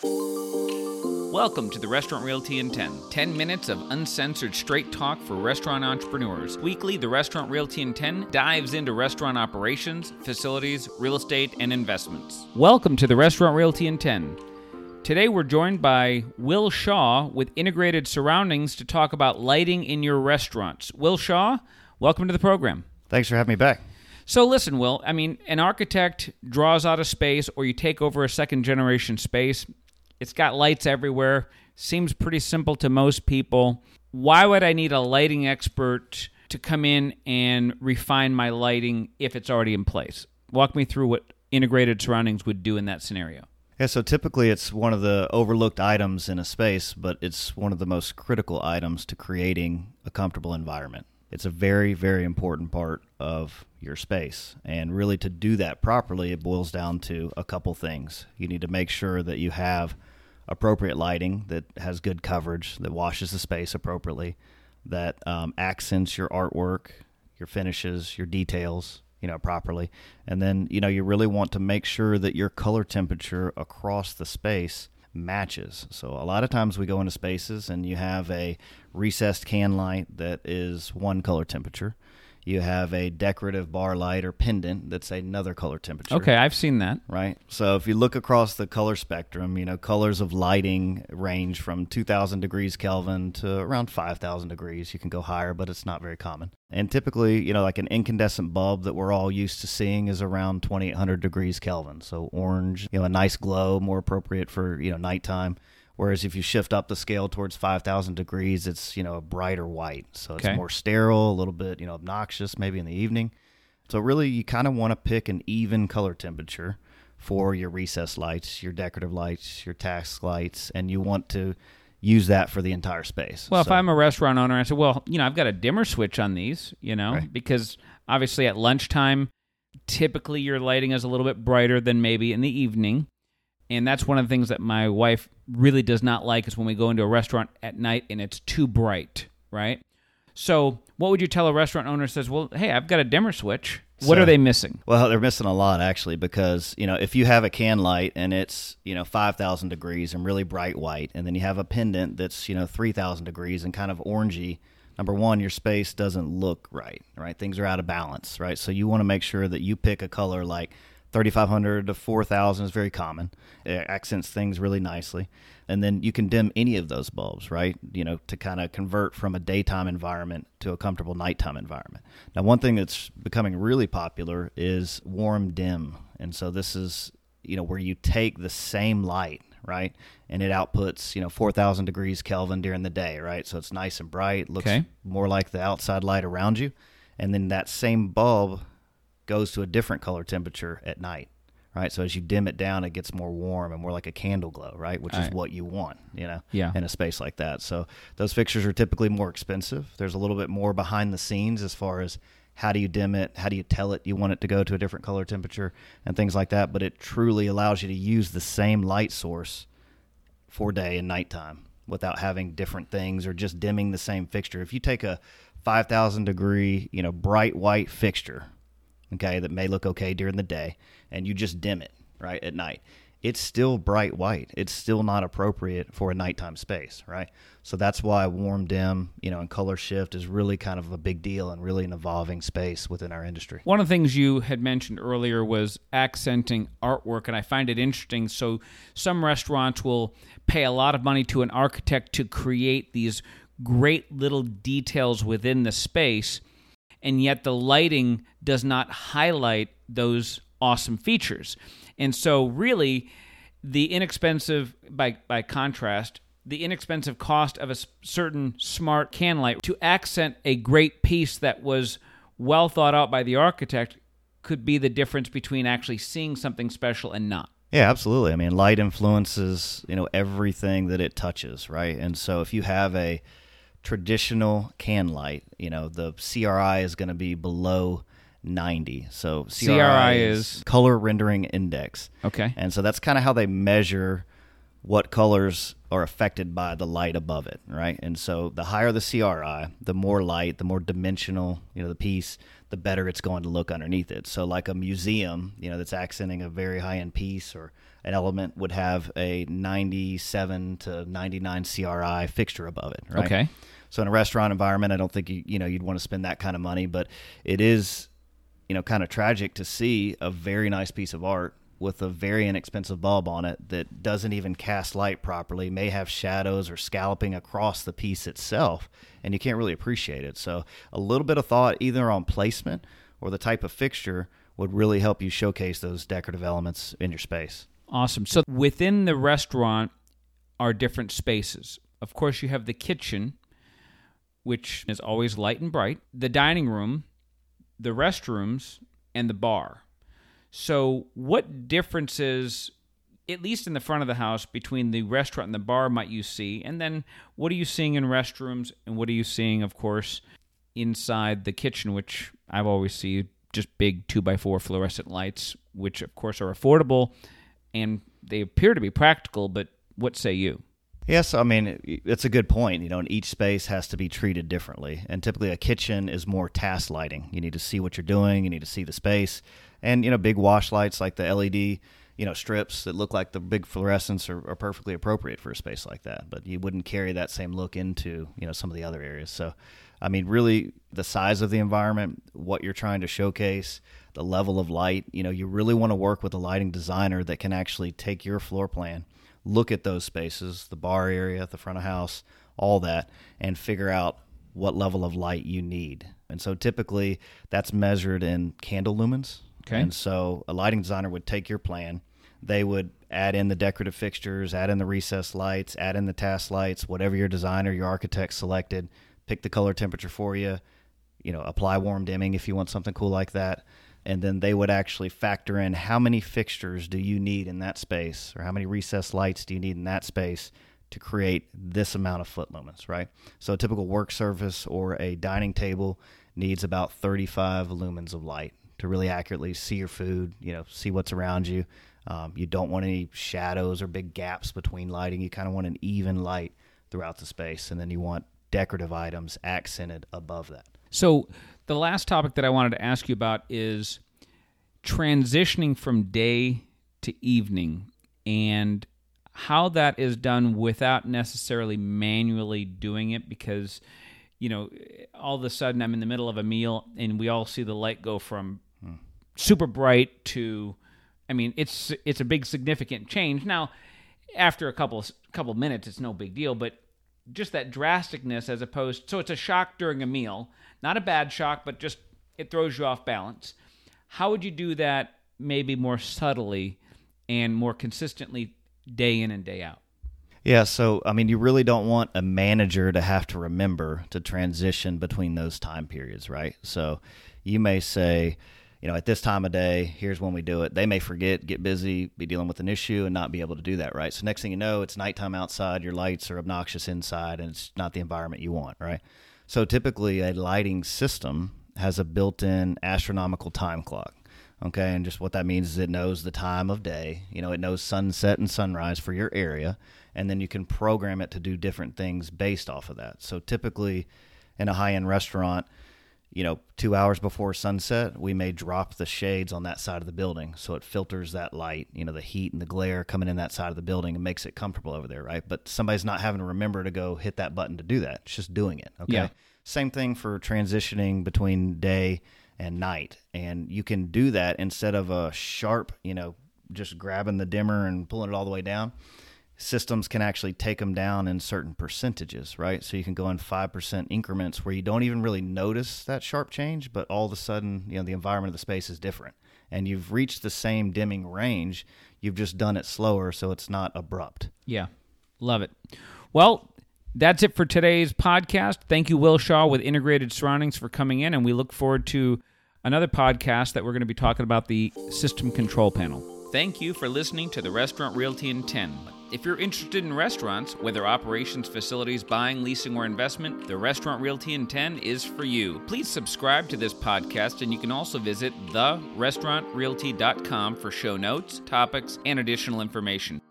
Welcome to the Restaurant Realty in 10. 10 minutes of uncensored straight talk for restaurant entrepreneurs. Weekly, the Restaurant Realty in 10 dives into restaurant operations, facilities, real estate, and investments. Welcome to the Restaurant Realty in 10. Today we're joined by Will Shaw with Integrated Surroundings to talk about lighting in your restaurants. Will Shaw, welcome to the program. Thanks for having me back. So listen, Will, I mean, an architect draws out a space or you take over a second generation space it's got lights everywhere. Seems pretty simple to most people. Why would I need a lighting expert to come in and refine my lighting if it's already in place? Walk me through what integrated surroundings would do in that scenario. Yeah, so typically it's one of the overlooked items in a space, but it's one of the most critical items to creating a comfortable environment. It's a very, very important part of your space. And really, to do that properly, it boils down to a couple things. You need to make sure that you have appropriate lighting that has good coverage, that washes the space appropriately, that um, accents your artwork, your finishes, your details, you know, properly. And then, you know, you really want to make sure that your color temperature across the space matches. So a lot of times we go into spaces and you have a recessed can light that is one color temperature you have a decorative bar light or pendant that's another color temperature. Okay, I've seen that. Right. So if you look across the color spectrum, you know, colors of lighting range from 2000 degrees Kelvin to around 5000 degrees. You can go higher, but it's not very common. And typically, you know, like an incandescent bulb that we're all used to seeing is around 2800 degrees Kelvin. So orange, you know, a nice glow, more appropriate for, you know, nighttime. Whereas if you shift up the scale towards 5,000 degrees, it's, you know, a brighter white. So it's okay. more sterile, a little bit, you know, obnoxious maybe in the evening. So really you kind of want to pick an even color temperature for your recess lights, your decorative lights, your task lights, and you want to use that for the entire space. Well, so, if I'm a restaurant owner, I say, well, you know, I've got a dimmer switch on these, you know, right. because obviously at lunchtime, typically your lighting is a little bit brighter than maybe in the evening. And that's one of the things that my wife really does not like is when we go into a restaurant at night and it's too bright, right? So, what would you tell a restaurant owner says, "Well, hey, I've got a dimmer switch." What so, are they missing? Well, they're missing a lot actually because, you know, if you have a can light and it's, you know, 5000 degrees and really bright white and then you have a pendant that's, you know, 3000 degrees and kind of orangey, number 1, your space doesn't look right, right? Things are out of balance, right? So you want to make sure that you pick a color like 3500 to 4000 is very common. It accents things really nicely. And then you can dim any of those bulbs, right? You know, to kind of convert from a daytime environment to a comfortable nighttime environment. Now, one thing that's becoming really popular is warm dim. And so this is, you know, where you take the same light, right? And it outputs, you know, 4000 degrees Kelvin during the day, right? So it's nice and bright, looks okay. more like the outside light around you. And then that same bulb goes to a different color temperature at night right? So as you dim it down, it gets more warm and more like a candle glow, right? Which All is right. what you want, you know, yeah. in a space like that. So those fixtures are typically more expensive. There's a little bit more behind the scenes as far as how do you dim it, how do you tell it you want it to go to a different color temperature, and things like that. But it truly allows you to use the same light source for day and nighttime without having different things or just dimming the same fixture. If you take a 5,000 degree, you know, bright white fixture okay, that may look okay during the day, and you just dim it, right, at night, it's still bright white. It's still not appropriate for a nighttime space, right? So that's why warm dim, you know, and color shift is really kind of a big deal and really an evolving space within our industry. One of the things you had mentioned earlier was accenting artwork, and I find it interesting. So some restaurants will pay a lot of money to an architect to create these great little details within the space and yet the lighting does not highlight those awesome features. And so, really, the inexpensive, by, by contrast, the inexpensive cost of a certain smart can light to accent a great piece that was well thought out by the architect could be the difference between actually seeing something special and not. Yeah, absolutely. I mean, light influences, you know, everything that it touches, right? And so if you have a traditional can light, you know, the CRI is going to be below 90. So CRI, CRI is, color rendering index. Okay. And so that's kind of how they measure what colors are affected by the light above it, right? And so the higher the CRI, the more light, the more dimensional, you know, the piece, the better it's going to look underneath it. So like a museum, you know, that's accenting a very high-end piece or an element would have a 97 to 99 CRI fixture above it, right? Okay. So in a restaurant environment, I don't think you you know you'd want to spend that kind of money, but it is you know kind of tragic to see a very nice piece of art with a very inexpensive bulb on it that doesn't even cast light properly, may have shadows or scalloping across the piece itself, and you can't really appreciate it. So a little bit of thought either on placement or the type of fixture would really help you showcase those decorative elements in your space. Awesome. So within the restaurant are different spaces. Of course, you have the kitchen, which is always light and bright, the dining room, the restrooms, and the bar. So, what differences, at least in the front of the house, between the restaurant and the bar might you see? And then, what are you seeing in restrooms? And what are you seeing, of course, inside the kitchen, which I've always see just big two by four fluorescent lights, which of course are affordable and they appear to be practical. But what say you? Yes, I mean it's a good point. You know, and each space has to be treated differently. And typically, a kitchen is more task lighting. You need to see what you're doing. You need to see the space, and you know, big wash lights like the LED, you know, strips that look like the big fluorescents are, are perfectly appropriate for a space like that. But you wouldn't carry that same look into you know some of the other areas. So, I mean, really, the size of the environment, what you're trying to showcase, the level of light. You know, you really want to work with a lighting designer that can actually take your floor plan look at those spaces, the bar area, the front of house, all that, and figure out what level of light you need. And so typically that's measured in candle lumens. Okay. And so a lighting designer would take your plan, they would add in the decorative fixtures, add in the recess lights, add in the task lights, whatever your designer, your architect selected, pick the color temperature for you, you know, apply warm dimming if you want something cool like that and then they would actually factor in how many fixtures do you need in that space or how many recessed lights do you need in that space to create this amount of foot lumens, right? So a typical work surface or a dining table needs about 35 lumens of light to really accurately see your food, you know, see what's around you. Um, you don't want any shadows or big gaps between lighting. You kind of want an even light throughout the space, and then you want decorative items accented above that. So the last topic that I wanted to ask you about is transitioning from day to evening and how that is done without necessarily manually doing it because you know all of a sudden I'm in the middle of a meal and we all see the light go from hmm. super bright to I mean it's it's a big significant change now after a couple couple minutes it's no big deal but just that drasticness as opposed so it's a shock during a meal not a bad shock, but just it throws you off balance. How would you do that maybe more subtly and more consistently day in and day out? Yeah, so I mean, you really don't want a manager to have to remember to transition between those time periods, right? So you may say, you know, at this time of day, here's when we do it. They may forget, get busy, be dealing with an issue, and not be able to do that, right? So next thing you know, it's nighttime outside, your lights are obnoxious inside, and it's not the environment you want, right? So typically, a lighting system has a built in astronomical time clock. Okay, and just what that means is it knows the time of day. You know, it knows sunset and sunrise for your area, and then you can program it to do different things based off of that. So typically, in a high end restaurant, you know, two hours before sunset, we may drop the shades on that side of the building so it filters that light, you know, the heat and the glare coming in that side of the building and makes it comfortable over there, right? But somebody's not having to remember to go hit that button to do that. It's just doing it. Okay. Yeah. Same thing for transitioning between day and night. And you can do that instead of a sharp, you know, just grabbing the dimmer and pulling it all the way down systems can actually take them down in certain percentages, right? So you can go in 5% increments where you don't even really notice that sharp change, but all of a sudden, you know, the environment of the space is different. And you've reached the same dimming range, you've just done it slower so it's not abrupt. Yeah. Love it. Well, that's it for today's podcast. Thank you, Will Shaw with Integrated Surroundings, for coming in, and we look forward to another podcast that we're going to be talking about the system control panel. Thank you for listening to the Restaurant Realty in 10. If you're interested in restaurants, whether operations, facilities, buying, leasing, or investment, the Restaurant Realty in 10 is for you. Please subscribe to this podcast, and you can also visit therestaurantrealty.com for show notes, topics, and additional information.